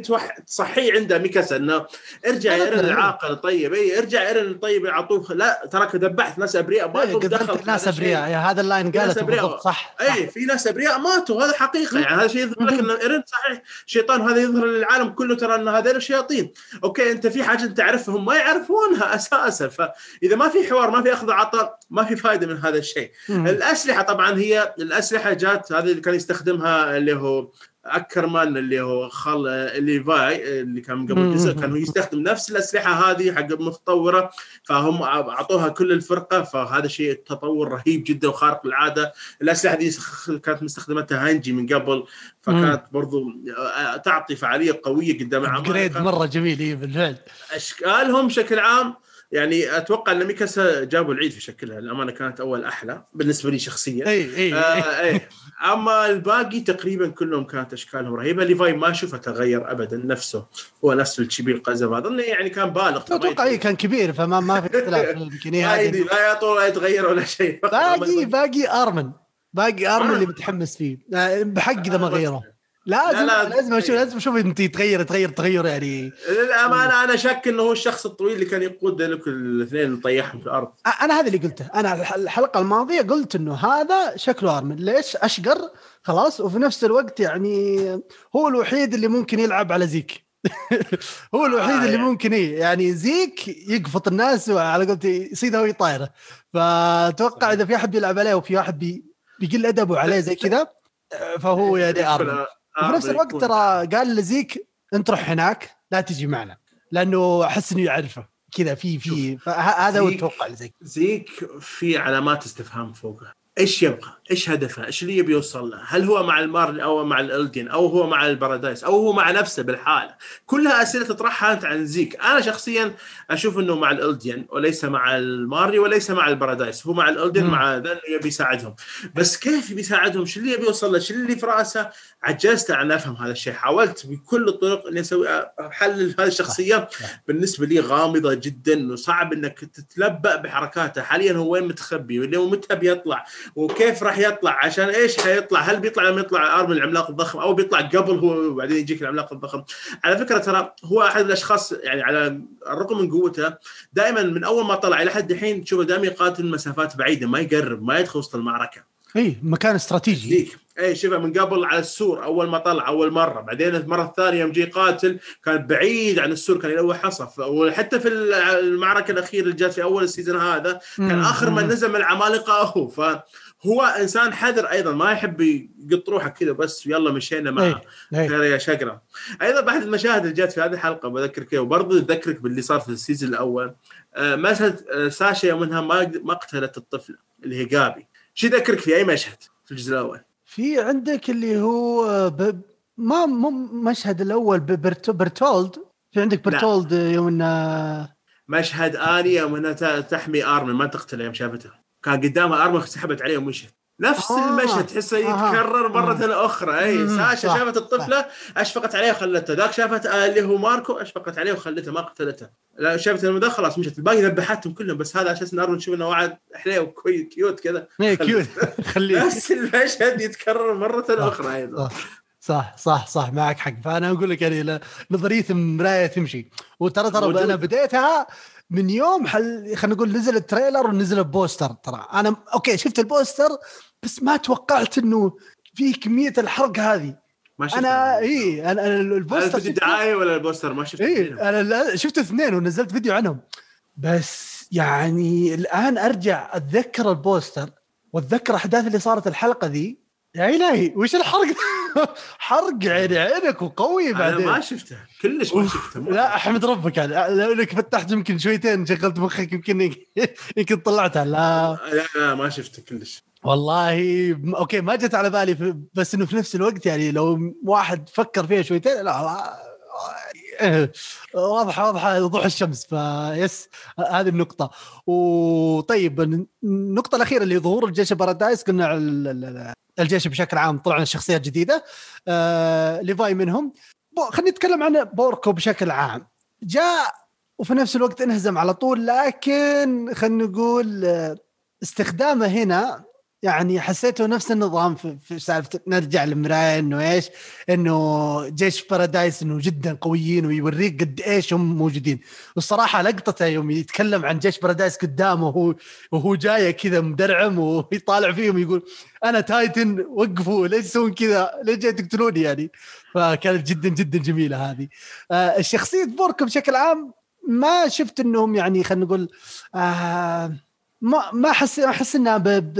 تصحيه عنده ميكاسا إنه ارجع يا ايرن العاقل طيب اي ارجع ايرن طيب عطوه لا تراك ذبحت ناس أبرياء ما دخل ناس أبرياء. هذا ال line قالته صح. اي في ناس أبرياء ماتوا. هذا حقيقه يعني هذا شيء يظهر لك إنه ايرن صحيح. شيطان هذا يظهر للعالم كله ترى إن هذول شياطين okay أنت في حاجة أنت تعرفها هم ما يعرفونها أساسا. فاذا ما في حوار ما في أخذ عطاء ما في فائده من هذا الشيء. الأسلحة طبعا هي الأسلحة جات هذه اللي كان يستخدمها اللي هو أكرمان اللي هو خال ليفاي اللي كان قبل جزء كان يستخدم نفس الأسلحة هذه حق متطورة فهم أعطوها كل الفرقة فهذا شيء تطور رهيب جدا وخارق العاده الأسلحة دي كانت مستخدمتها هانجي من قبل فكانت برضو تعطي فعالية قوية قدام العمالقه مرة جميل بالفعل. أشكالهم بشكل عام يعني أتوقع إن ميكاسا جابوا العيد في شكلها الامانه كانت أول أحلى بالنسبة لي شخصيا. إي إي, آه أي. أما الباقي تقريبا كلهم كانت أشكالهم رهيبة. ليفاي ما اشوفه تغير ابدا نفسه هو نفس الشبيل القزم اظن يعني كان بالغ أتوقع إي كان كبير فما ما في اختلاف الامكانيه هذه. لا يطول ولا يتغير ولا شيء. باقي باقي أرمن. باقي أرمن اللي متحمس فيه. بحق إذا ما غيروه لازم لا لا لازم أشوف لازم أشوف أنت تغير تغير تغير يعني. للأمانة أنا شك إنه هو الشخص الطويل اللي كان يقود ذلك الاثنين اللي طيحهم في الأرض. أنا هذا اللي قلته. أنا الحلقة الماضية قلت إنه هذا شكله أرمن. ليش؟ أشقر خلاص. وفي نفس الوقت يعني هو الوحيد اللي ممكن يلعب على زيك. هو الوحيد آه اللي يعني. ممكن إيه يعني زيك يقفط الناس وعلى قولتي يصيده وهي طايره فأتوقع إذا في أحد بيلعب عليه وفي واحد بي بيقل أدبه عليه زي كذا فهو يعني أرمن. وفي نفس الوقت ترى قال لزيك انت روح هناك لا تجي معنا. لأنه أحس إنه يعرفه. كذا في في هذا هو التوقع لزيك. زيك في علامات استفهام فوقه. إيش يبغى؟ إيش هدفه؟ إيش اللي يبي يوصل له؟ هل هو مع المارلي أو مع الإلدين أو هو مع البارادايس أو هو مع نفسه لحاله؟ كلها أسئلة تطرحها أنت عن زيك، أنا شخصيا أشوف إنه مع الإلدين وليس مع المارلي وليس مع البارادايس، هو مع الإلدين مع ذا يبي يساعدهم، بس كيف يبي يساعدهم؟ شو اللي يبي يوصل له؟ شو اللي في رأسه؟ عجزت عن أفهم هذا الشيء، حاولت بكل الطرق إني أسوي أحلل هذه الشخصية بالنسبة لي غامضة جدا وصعب إنك تتلبأ بحركاته، حاليا هو وين متخبي؟ هو متى بيطلع؟ وكيف راح يطلع عشان إيش حيطلع؟ هل بيطلع لما يطلع ارمن العملاق الضخم أو بيطلع قبل هو وبعدين يجيك العملاق الضخم؟ على فكرة ترى هو أحد الأشخاص يعني على الرغم من قوته دائما من أول ما طلع إلى حد الحين تشوفه دائما يقاتل مسافات بعيدة ما يقرب ما يدخل وسط المعركة. إي مكان استراتيجي. ليك إي شوفه من قبل على السور أول ما طلع أول مرة. بعدين المرة الثانية يوم جي قاتل كان بعيد عن السور كان يلوح حصى وحتى في المعركة الأخيرة اللي جات في أول ال season هذا كان آخر من نزل من العمالقة هو. ف هو إنسان حذر أيضا ما يحب يقط روحه كذا بس يلا مشينا مع يا شقره أيضا بعد المشاهد اللي جات في هذه الحلقة بذكرك وبرضه اذكرك باللي صار في ال season الأول آه، مشهد آه، ساشا يوم إنها ما ما قتلت الطفله اللي هي جابي شو يذكرك في أي مشهد في الجزء الأول؟ في عندك اللي هو ب... ما مو مشهد الأول ببرت... برتولد. في عندك برتولد يوم إنه مشهد اني يوم إنها تحمي ارمن ما تقتله يوم شافته. كان قدامها ارمن سحبت عليه ومشت نفس آه. المشهد تحسه آه. يتكرر مرة أخرى اي مم. ساشا. شافت الطفلة أشفقت عليه وخلته. ذاك شافت آه، اللي هو ماركو أشفقت عليه وخلته ما قتلته. لا شافت المدى خلاص مشت. الباقي ذبحتهم كلهم بس هذا على أساس ان ارمن تشوف إنه واحد حليو cute كذا. إيه cute. خليه. نفس المشهد يتكرر مرة أخرى أيضا. صح. صح صح معك حق. فأنا أقول لك يعني نظرية المرايه تمشي. وترى ترى. أنا بديتها من يوم حل خلينا نقول نزل ال trailer ونزل ال poster ترى. أنا أوكي شفت ال poster بس ما توقعت إنه في كميه الحرق هذه. ما شفت. أنا إي أنا ال poster في شفته- الدعايه ولا ال poster؟ ما شفت إي. أنا شفت اثنين ونزلت فيديو عنهم. بس يعني الآن أرجع أتذكر ال poster وأتذكر الاحداث اللي صارت الحلقة ذي. يا إلهي وش الحرق؟ حرق عيني عينك وقوي أنا بعدين. ما شفته كلش ما شفته لا أحمد ربك يعني لو انك فتحت يمكن شويتين شغلت مخك يمكن يمكن طلعتها لا. لا لا ما شفته كلش. والله أوكي ما جت على بالي بس إنه في نفس الوقت يعني لو واحد فكر فيها شويتين لا إيه، واضحه واضحه وضوح الشمس في هذه النقطة. وطيب الن- النقطة الأخيرة اللي ظهور الجيش بارادايس قلنا ال- ال- ال- الجيش بشكل عام طلعنا شخصيات جديدة آه ليفاي منهم. خلينا نتكلم عن بوركو بشكل عام. جاء وفي نفس الوقت انهزم على طول لكن خلينا نقول آه، استخدامه هنا يعني حسيته نفس النظام في, سالفه نرجع للمرايه إنه إيش؟ إنه جيش بارادايس إنه جدا قويين ويوريك قد إيش هم موجودين، والصراحة لقطته يوم يتكلم عن جيش بارادايس قدامه وهو وهو جاي كذا مدرعم ويطالع فيهم يقول أنا titan وقفوا ليش تسوون كذا؟ ليش جاي تقتلوني يعني؟ فكانت جدا جدا جميلة هذه. آه الشخصية بوركو بشكل عام ما شفت إنهم يعني خلينا نقول آه ما ما أحس أحس إنها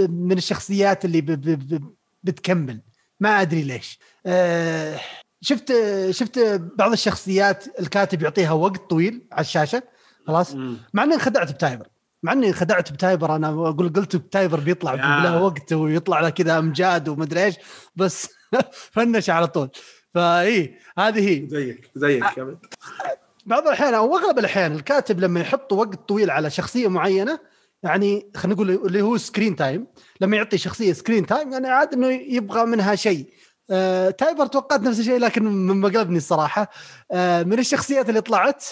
من الشخصيات اللي ب ب بتكمل. ما أدري ليش. آه شفت شفت بعض الشخصيات الكاتب يعطيها وقت طويل على الشاشة؟ خلاص. مع إني انخدعت بتايبر. مع إني انخدعت بتايبر. أنا أقول قلت بتايبر بيطلع. له وقت ويطلع له كذا أمجاد ومدري إيش بس فنش على طول. فإي هذه هي. زيك زيك يا ولد. بعض الأحيان أو أغلب الأحيان الكاتب لما يحط وقت طويل على شخصية معينة يعني خلينا نقول اللي هو screen time لما يعطي شخصية screen time يعني عاد إنه يبغى منها شيء. آه تايبر توقعت نفس الشيء لكن من مقلبني الصراحة. آه من الشخصيات اللي طلعت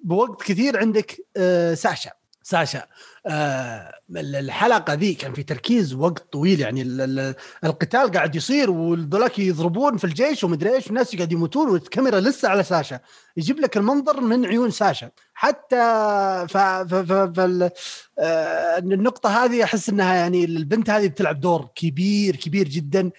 بوقت كثير عندك آه ساشا. ساشا آه الحلقة ذي كان في تركيز وقت طويل يعني ال- ال- القتال قاعد يصير والذولاك يضربون في الجيش ومدري إيش والناس قاعد يموتون والكاميرا لسه على ساشا. يجيب لك المنظر من عيون ساشا. حتى ف ف ف فال آه النقطة هذه أحس أنها يعني البنت هذه بتلعب دور كبير كبير جدا.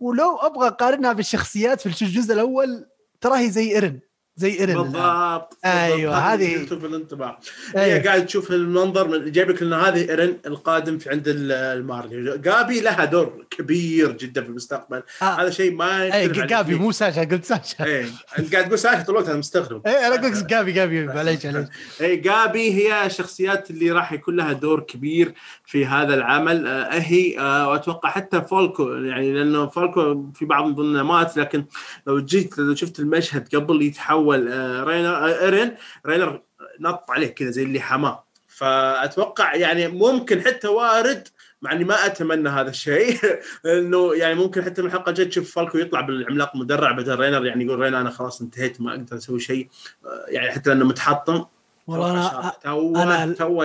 ولو أبغى أقارنها بالشخصيات في الجزء الأول ترى هي زي إيرن. زي إيرن بالضبط أيوة،. هذا هذه- في الانطباع. أيوة. هي قاعد تشوف المنظر من جابي ك انه هذه ايرن القادم في عند ال- المارلي جابي لها دور كبير جدا في المستقبل. آه. هذا شيء ما أي جابي. مو ساشا قلت ساشا. إيه أنت قاعد تقول ساشا طول الوقت أنا مستغرب اي أنا قلت جابي جابي معليش معليش. اي جابي هي الشخصيات اللي راح يكون لها دور كبير في هذا العمل. آه هي آه واتوقع حتى فولكو يعني لأنه فولكو في بعض من ضمنه مات لكن لو جيت لو شفت المشهد قبل يتحول آه رينر آه إيرين رينر نط عليه كذا زي اللي حماه. فأتوقع يعني ممكن حتى وارد مع إني ما أتمنى هذا الشيء إنه يعني ممكن حتى من الحلقة الجاية تشوف فالكو يطلع بالعملاق مدرع بدل رينر يعني يقول رينر أنا خلاص انتهيت ما أقدر أسوي شيء. آه، يعني حتى لأنه متحطم. والله أنا تو تو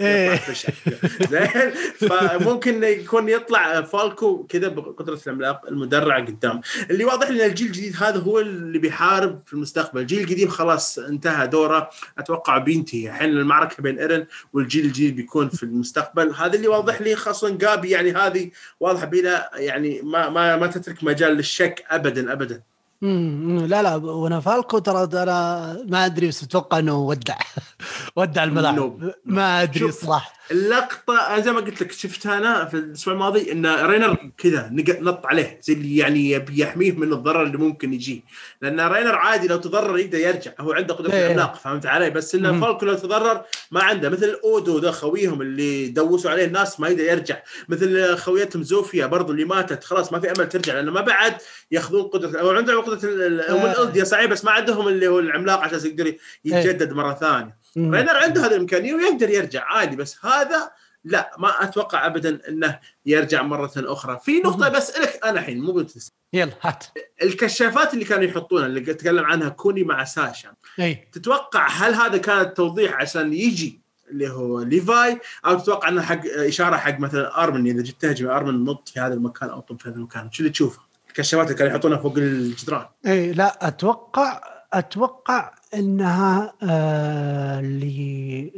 إيه. زين فممكن يكون يطلع فالكو كذا بقدرة العملاق المدرع قدام. اللي واضح لنا الجيل الجديد هذا هو اللي بيحارب في المستقبل. الجيل القديم خلاص انتهى دوره. أتوقع بينتهي الحين المعركة بين إيرن والجيل الجديد بيكون في المستقبل. هذا اللي واضح لي خاصة جابي يعني هذه واضحة بلا يعني ما ما ما تترك مجال للشك ابدا ابدا. مم، لا لا وأنا فالكو ترى أنا ما أدري بس أتوقع إنه ودع ودع الملاعب. ما أدري. الصراحه اللقطة زي ما قلت لك شفتها أنا في الأسبوع الماضي إن رينر كذا نط عليه زي اللي يعني يبي يحميه من الضرر اللي ممكن يجي لأن رينر عادي لو تضرر يقدر يرجع هو عنده قدرة إيه. العملاق فهمت علي بس إن. فالكو لو تضرر ما عنده مثل أودو ده خويهم اللي دوسوا عليه الناس ما يقدر يرجع مثل خويتهم زوفيا برضو اللي ماتت خلاص ما في أمل ترجع لأنه ما بعد ياخذون قدرة أو عندهم قدرة ال- هم آه. صحيح بس ما عندهم اللي هو العملاق عشان يقدر يتجدد مرة ثانية. رينر عنده هذه الإمكانية ويقدر يرجع عادي بس هذا لا ما أتوقع ابدا إنه يرجع مرة أخرى. في نقطة. بسالك أنا الحين مو بتس... يلا هات. الكشافات اللي كانوا يحطونها اللي تكلم عنها كوني مع ساشا أي. تتوقع هل هذا كان توضيح عشان يجي اللي هو ليفاي؟ أو تتوقع إنه حق إشارة حق مثلا أرمن إذا جيت تهجم أرمن نط في هذا المكان أو طب في هذا المكان؟ شو اللي تشوفه؟ الكشافات اللي كانوا يحطونها فوق الجدران. أي لا أتوقع أتوقع إنها آه.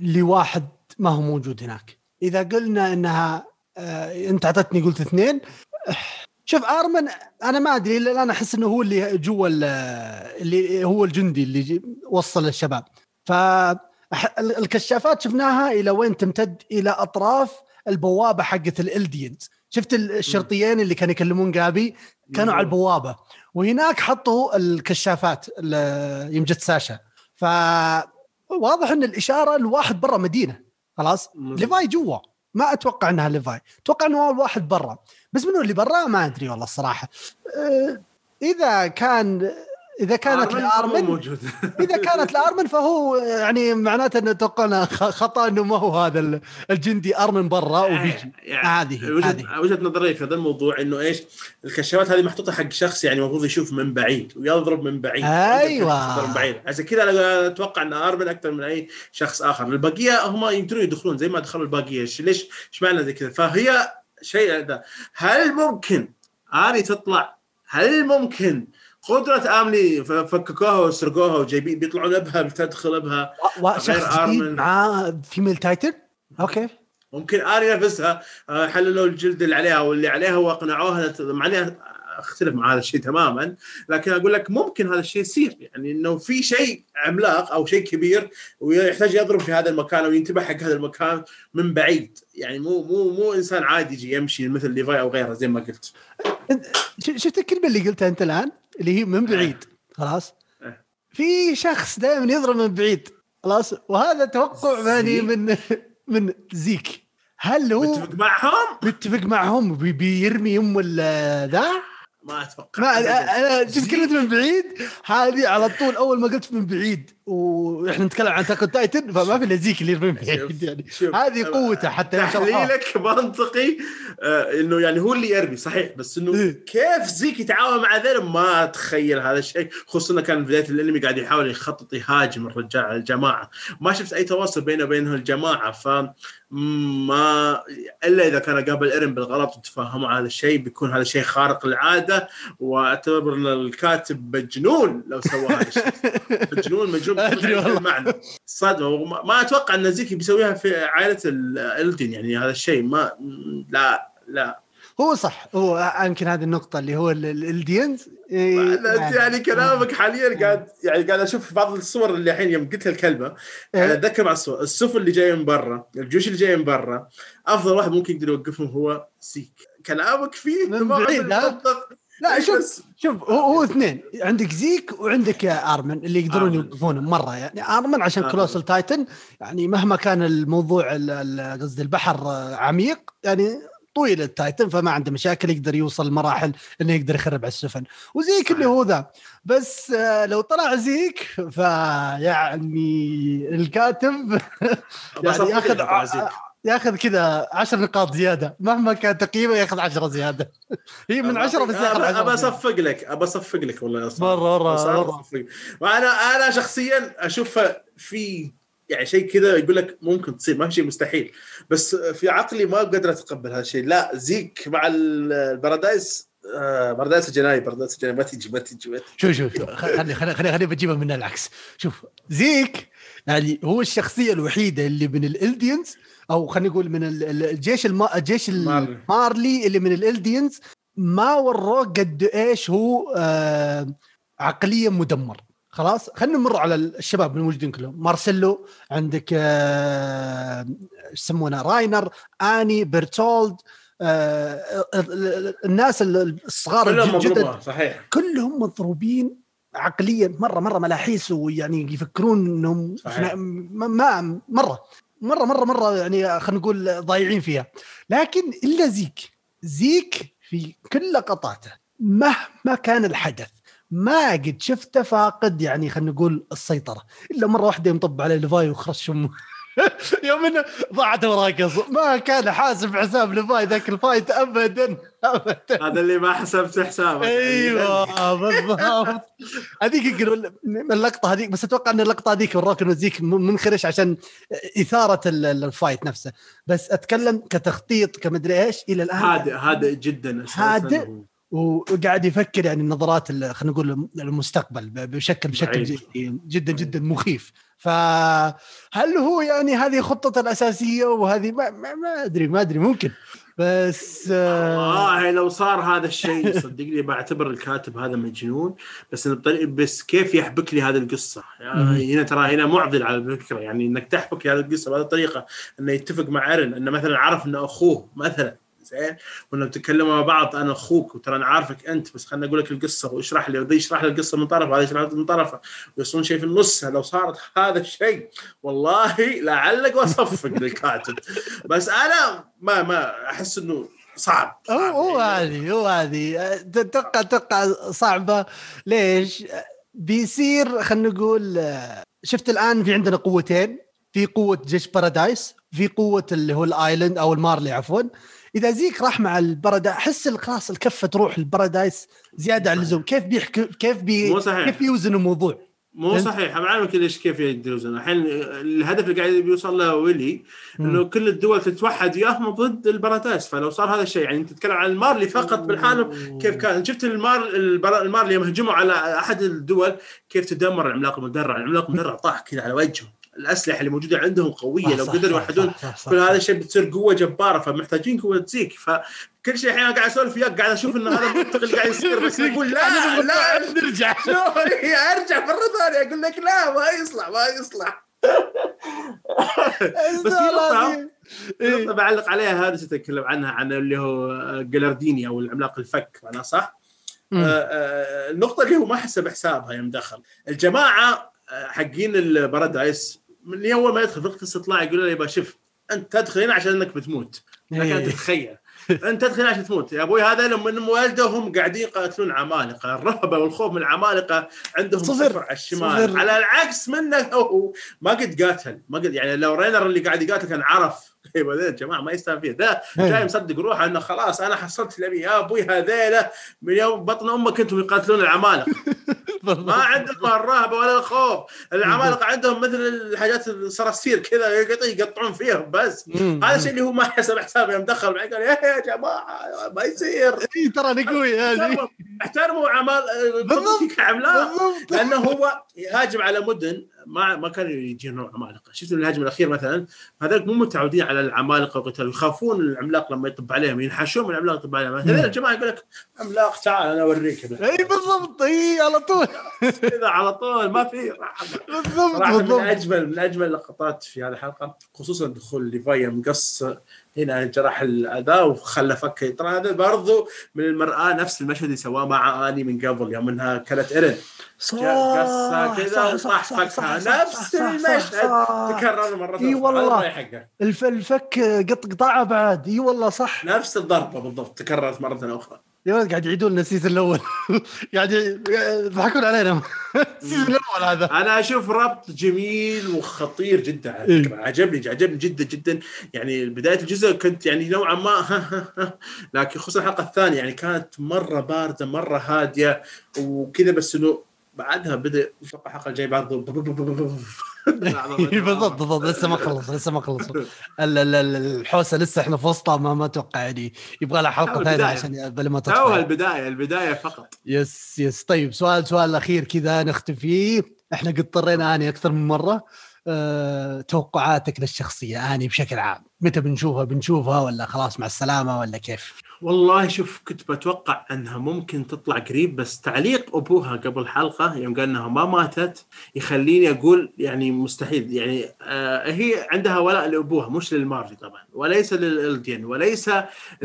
لواحد ما هو موجود هناك. إذا قلنا إنها آه أنت أعطتني قلت اثنين. شوف ارمن أنا ما أدري لأن أنا أحس إنه هو اللي جوا ال- اللي هو الجندي اللي وصل الشباب. ف الكشافات شفناها إلى وين تمتد؟ إلى أطراف البوابة حقت ال Eldians. شفت ال- الشرطيين اللي كانوا يكلمون جابي كانوا على البوابة. وهناك حطوا الكشافات جت ساشا. ف واضح إن الإشارة الواحد برا مدينة. خلاص. ليفاي جوا. ما أتوقع إنها ليفاي. أتوقع إنه الواحد برا. بس منو اللي برا؟ ما أدري والله الصراحة. أه، إذا كان إذا كانت آرمن مو لارمن موجود. إذا كانت لارمن فهو يعني معناته إنه أتوقع خ- خطأ إنه ما هو هذا ال- الجندي أرمن برا وبيجي. يعني هذه وجهه نظري في هذا الموضوع إنه إيش؟ الكشافات هذه محطوطة حق شخص يعني المفروض يشوف من بعيد ويضرب من بعيد. أيوة. يضرب من بعيد. عشان كذا أنا أتوقع إن ارمن أكثر من أي شخص آخر. البقية هم يقدرون يدخلون زي ما دخلوا الباقيه إيش- ليش إيش معنى زي كذا؟ فهي شيء ده هل ممكن اني تطلع؟ هل ممكن قدرة امني ف- فككوها وسرقوها وجايبين بيطلعون بها بتدخل بها وشخص جديد آرمن. معاه female titan okay. ممكن اني نفسها آه، حللوا الجلد اللي عليها واللي عليها واقنعوها مع أختلف مع هذا الشيء تماما لكن أقول لك ممكن هذا الشيء يصير. يعني إنه في شيء عملاق أو شيء كبير ويحتاج يضرب في هذا المكان أو ينتبه حق هذا المكان من بعيد. يعني مو مو مو إنسان عادي يجي يمشي مثل ليفاي أو غيره زي ما قلت. شفت الكلمة اللي قلتها أنت الآن؟ اللي هي من بعيد خلاص؟ إيه. في شخص دائما يضرب من بعيد خلاص؟ وهذا توقع ماني زيك؟ من من زيك. هل هو متفق معهم؟ متفق معهم بي- بيرمي أم ذا؟ ما أتوقع ما. أنا شفت؟ كلمة من بعيد هذه على طول أول ما قلت من بعيد وإحنا نتكلم عن Attack Titan فما في إلا زيك اللي يرمي من بعيد يعني هذه قوته حتى. تحليلك منطقي آه إنه يعني هو اللي يرمي صحيح بس إنه إيه. كيف زيك يتعاون مع ذيل ما أتخيل هذا الشيء خصوصا إنه كان بداية الأنمي قاعد يحاول يخطط يهاجم الرجال الجماعة ما شفت أي تواصل بينه وبين الجماعة ف ما إلا إذا كان قابل ايرن بالغلط وتفاهموا على هذا الشيء بيكون هذا شيء خارق للعادة وأعتبر إن الكاتب مجنون لو سوى هذا الشيء. مجنون مجنون أدري والله. المعنى صدمه وما- ما أتوقع إن زيكي بيسويها في عائلة الالدين يعني هذا الشيء ما لا لا. هو صح هو يمكن هذه النقطة اللي هو ال- ال- ال Eldians إيه، يعني كلامك حاليا قاعد يعني قاعد أشوف بعض الصور اللي الحين يوم قلت الكلمة إيه. أتذكر مع الصور السفن اللي جاية من برا الجيوش اللي جاية من برا أفضل واحد ممكن يقدر يوقفهم هو زيك كلامك فيه من بعيد، لا؟ لا إيه شوف شوف هو, هو اثنين عندك زيك وعندك أرمن اللي يقدرون آرمن. يوقفونه مرة يعني أرمن عشان آرمن. Colossal Titan يعني مهما كان الموضوع ال- ال- قصدي البحر آه، عميق يعني طويل ال titan فما عنده مشاكل يقدر يوصل لمراحل إنه يقدر يخرب على السفن وزيك اللي هو ذا بس آه، لو طلع زيك فيعني الكاتب يعني ياخذ أبو عزيز. ياخذ كذا 10 نقاط زيادة مهما كان تقييمه ياخذ 10 زيادة هي من 10 بس ياخذ أبى 10 أبى زيادة. أصفق لك أبى أصفق لك والله. مرة مرة مرة. وأنا أنا شخصيا اشوفها في يعني شيء كذا يقول لك ممكن تصير ما في شيء مستحيل. بس في عقلي ما قادر أتقبل هذا الشيء. لا زيك مع ال- البارادايس آه بارادايس الجناي بارادايس الجناي ما تجي ما تجي ما تجي. شوف شوف خلي خلي خلي خلي بجيبها من العكس. شوف زيك يعني هو الشخصية الوحيدة اللي من ال Eldians أو خلينا نقول من ال- ال- الجيش الم... الجيش مارلي. المارلي اللي من ال Eldians ما وروه قد إيش هو آه عقليا مدمر. خلاص خلينا نمر على الشباب الموجودين كلهم. مارسيلو عندك آه، يسمونه؟ راينر آني بيرتولد آه، الناس الصغار كلهم جدا صحيح. كلهم مضروبين عقليا مرة مرة ملاحيس ويعني يفكرون إنهم ما- مرة مرة مرة مرة يعني خلينا نقول ضايعين فيها. لكن إلا زيك زيك في كل لقطاته مهما كان الحدث ما قد شفته فاقد يعني خلينا نقول السيطرة. إلا مرة واحدة يوم طب عليه ليفاي وخرش امه يوم إنه ضاعت وراقص ما كان حاسب حساب ليفاي ذاك ال fight ابدا ابدا. هذا اللي ما حسبت حسابك. أيوه بالضبط. هذيك يمكن اللقطة هذيك بس أتوقع إن اللقطة هذيك وراك انه زيك منخرش عشان إثارة ال- ال- الفايت نفسه. بس أتكلم كتخطيط كمدري إيش إلى الآن. هادئ هادئ جدا. هادئ. وقاعد يفكر يعني النظرات ال- خلينا نقول المستقبل بشكل بشكل. جدي جدا جدا مخيف. فهل هو يعني هذه خطته الأساسية؟ وهذه ما, ما, ما ادري ما أدري ممكن. بس آه والله لو صار هذا الشيء صدقني بعتبر الكاتب هذا مجنون. بس بس كيف يحبك لي هذه القصة؟ يعني هنا ترى هنا معضل على الفكرة يعني إنك تحبك هذه القصة بهذه الطريقة إنه يتفق مع ايرن إنه مثلا عرف إنه أخوه مثلا. زين وإنه تكلموا مع بعض أنا أخوك وترى أنا عارفك أنت بس خليني أقول لك القصة واشرح لي وذي يشرح لي القصة من طرف وهذا يشرح من طرفه ويصيرون شيء في النص لو صارت هذا الشيء والله لعلق وأصفق للكاتب بس أنا ما ما أحس إنه صعب. هو يعني. هذه هو هذه. أتوقع أتوقع صعبة؟ ليش؟ بيصير خلينا نقول شفت الآن في عندنا قوتين في قوة جيش بارادايس في قوة اللي هو ال island أو المارلي عفوا. إذا زيك راح مع البارادايس أحس خلاص الكفة تروح البارادايس زيادة عن اللزوم. كيف بيحكي كيف بي مو صحيح. كيف يوزن الموضوع؟ مو؟ صحيح. بعلمك ليش كيف يدرسون الحين الهدف اللي قاعد بيوصل له ويلي إنه كل الدول تتوحد وياهم ضد البارادايس فلو صار هذا الشيء يعني أنت تتكلم عن المارلي فقط بالحالة كيف كان. شفت المار المارلي يوم هجموا على أحد الدول كيف تدمر العملاق؟ المدرع العملاق المدرع طاح كذا على وجهه. الأسلحة اللي موجودة عندهم قوية. لو قدروا يوحدون كل. هذا الشيء بتصير قوة جبارة فمحتاجين قوة زيك فكل شيء الحين قاعد أسولف وياك قاعد أشوف إن هذا المنطق اللي قاعد يصير بس أقول لا لا. نرجع. شلون أرجع مرة ثانية. أقول لك لا ما يصلح ما يصلح. بس في نقطة إيه. نقطة بعلق عليها هذه تتكلم عنها عن اللي هو جلارديني أو العملاق الفك معناه صح؟ آه، آه، النقطة اللي هو ما حسب حسابها يوم دخل. الجماعة آه، حقين البارادايس من اول ما يدخل في وقت الاستطلاع يقولوا له يبا شوف أنت تدخل هنا عشان إنك بتموت لك إيه. تتخيل. أنت تدخل هنا عشان تموت. يا أبوي هذا لما من والدهم قاعدين يقاتلون عمالقة. الرهبة والخوف من العمالقه عندهم صفر. صفر على الشمال. صفر. على العكس منه هو. ما قد قاتل. ما قد يعني لو رينر اللي قاعد يقاتل كان عرف يا جماعة ما يستاهل فيه إيه. جاي مصدق روحه إنه خلاص أنا حصلت اللي. يا أبوي هذيلا من يوم بطن أمك كنتم يقاتلون العمالقة. ما عندهم الرهبة ولا الخوف. العمالقة عندهم مثل الحاجات الصراصير كذا يقط- يقطعون فيهم بس. هذا الشيء اللي هو ما حسب حسابه يوم دخل معي قال يا جماعة ما يصير. اي ترى أنا قوي احترموا- عمال بالضبط. لأنه هو يهاجم على مدن ما ما كانوا يجيهم عمالقة. شفت الهجم الاخير مثلا؟ هذول مو متعودين على العمالقة والقتال يخافون العملاق لما يطب عليهم ينحشون من العملاق يطب عليهم. هذول الجماعة يقول لك عملاق تعال أنا أوريك. إي بالضبط. إي على طول. كذا على طول. ما في بالضبط صراحة من بالضبط. اجمل من أجمل اللقطات في هذه الحلقة خصوصا دخول ليفاي مقص هنا جرح الأذى وخلى فك ترى هذا برضو من المرآة نفس المشهد اللي سواه مع اني من قبل يوم إنها كلت ايرن صح قصة كذا صح، وطاح صح، صح، فكها. صح، نفس المشهد. تكرر مرة إي والله. الفك قط قطعه بعد. إي والله صح. نفس الضربة بالضبط تكررت مرة أخرى. يا ولد قاعد يعيدون لنا ال season الأول. قاعد يضحكون علينا. ال season الأول هذا. أنا أشوف ربط جميل وخطير جدا على إيه. فكرة. عجبني عجبني جدا جدا. يعني بداية الجزء كنت يعني نوعا ما لكن خصوصا الحلقة الثانية يعني كانت مرة باردة مرة هادية وكذا بس إنه بعدها بدأ أتوقع الحلقة الجاية برضه بالضبط بالضبط لسه ما خلص لسه ما خلص. ال- ال- ال- الحوسة لسه إحنا في وسطها ما ما أتوقع يعني يبغى لها حلقة ثانية. عشان بل ما توها تطلع البداية البداية فقط. يس يس. طيب سؤال سؤال اخير كذا نختم فيه إحنا قد اضطرينا أني أكثر من مرة. أه، توقعاتك للشخصية أني بشكل عام. متى بنشوفها؟ بنشوفها ولا خلاص مع السلامة ولا كيف؟ والله شوف كنت بتوقع أنها ممكن تطلع قريب بس تعليق أبوها قبل حلقة يوم قال إنها ما ماتت يخليني أقول يعني مستحيل. يعني آه هي عندها ولاء لأبوها مش للمارفي طبعا وليس للإلدين وليس ل-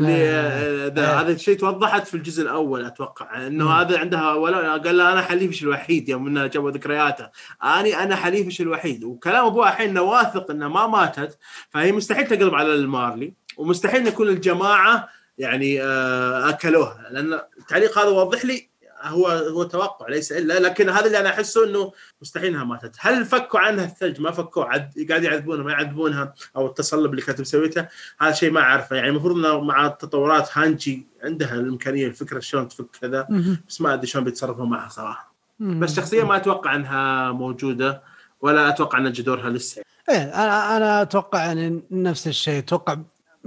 آه، ذا. هذا الشيء توضحت في الجزء الأول أتوقع. إنه. هذا عندها ولاء قال لها أنا حليفش الوحيد يوم إنها جابوا ذكرياته. أني أنا حليفش الوحيد. وكلام أبوها الحين انه واثق إنها ما ماتت فهي مستحيل تقلب على المارلي ومستحيل يكون الجماعة يعني آه، اكلوها لأن التعليق هذا واضح لي هو هو توقع ليس إلا لكن هذا اللي أنا أحسه إنه مستحيل إنها ماتت، هل فكوا عنها الثلج؟ ما فكوا. عد قاعد يعذبونها ما يعذبونها أو التصلب اللي كانت مسويته هذا شيء ما أعرفه. يعني المفروض إنه مع التطورات هانجي عندها الإمكانية الفكرة شلون تفك كذا. بس ما أدري شلون بيتصرفوا معها صراحة. بس شخصيا ما أتوقع إنها موجودة ولا أتوقع إن جذورها لسه. إيه أنا أنا أتوقع يعني نفس الشيء. أتوقع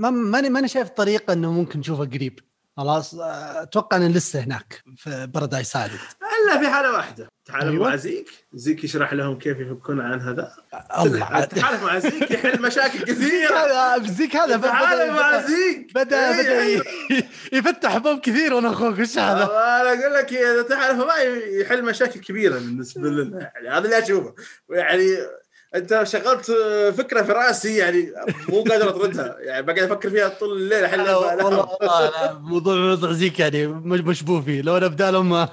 ماني ماني شايف طريقة إنه ممكن نشوفه قريب. خلاص أتوقع إنه لسه هناك في Paradise Island إلا في حالة واحدة. تحالف أيوة. مع زيك. زيك يشرح لهم كيف يفكون عن هذا. الله. تحالف مع زيك يحل مشاكل كثيرة. هذا بزيك هذا تحالف مع زيك. بدا, إيه، بدأ يفتح باب كثير وأنا أخوك. وش هذا؟ أنا أقول لك إذا تحالف معي يحل مشاكل كبيرة بالنسبة لنا. يعني هذا اللي أشوفه. يعني انت شغلت فكرة في رأسي يعني مو قادر أطردها. يعني بقعد أفكر فيها طول الليل أنا والله موضوع موضوع زيك يعني مش مشبوه فيه لو أنا بدالهم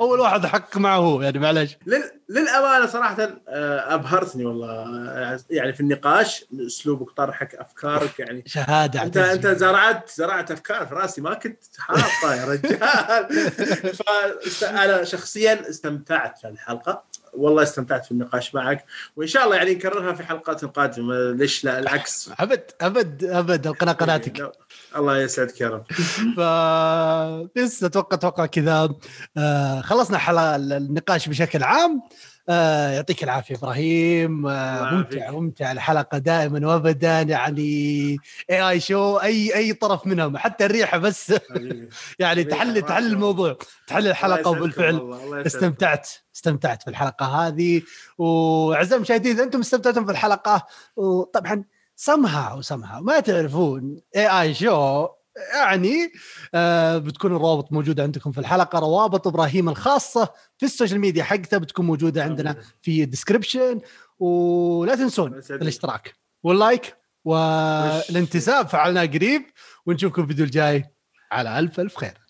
أول واحد حق معه هو يعني معلش لل... للأمانة صراحة آه، أبهرتني والله. يعني في النقاش أسلوبك طرحك أفكارك يعني شهادة انت. أنت زرعت زرعت أفكار في رأسي ما كنت حاطه يا رجال. فانا شخصيا استمتعت في الحلقة. والله استمتعت في النقاش معك وإن شاء الله يعني نكررها في حلقات قادمة ليش لا العكس. أبد أبد أبد القناة قناتك. الله يسعدك يا رب. ف بس أتوقع أتوقع كذا. آه، خلصنا حلقه النقاش بشكل عام. آه، يعطيك العافية إبراهيم آه، ممتع. ممتع الحلقة دائما وابدا يعني اي اي شو أي أي طرف منهم حتى الريحه بس. يعني تحل تحل. الموضوع تحل الحلقة وبالفعل. استمتعت استمتعت في الحلقة هذه وأعزائي المشاهدين أنتم استمتعتم في الحلقة وطبعا سمها وسمها ما تعرفون اي اي شو يعني آه بتكون الروابط موجودة عندكم في الحلقة روابط إبراهيم الخاصة في ال social media حقته بتكون موجودة عندنا في ال description ولا تنسون. الاشتراك وال like والانتساب. فعلناه قريب ونشوفكم الفيديو الجاي. على ألف ألف خير.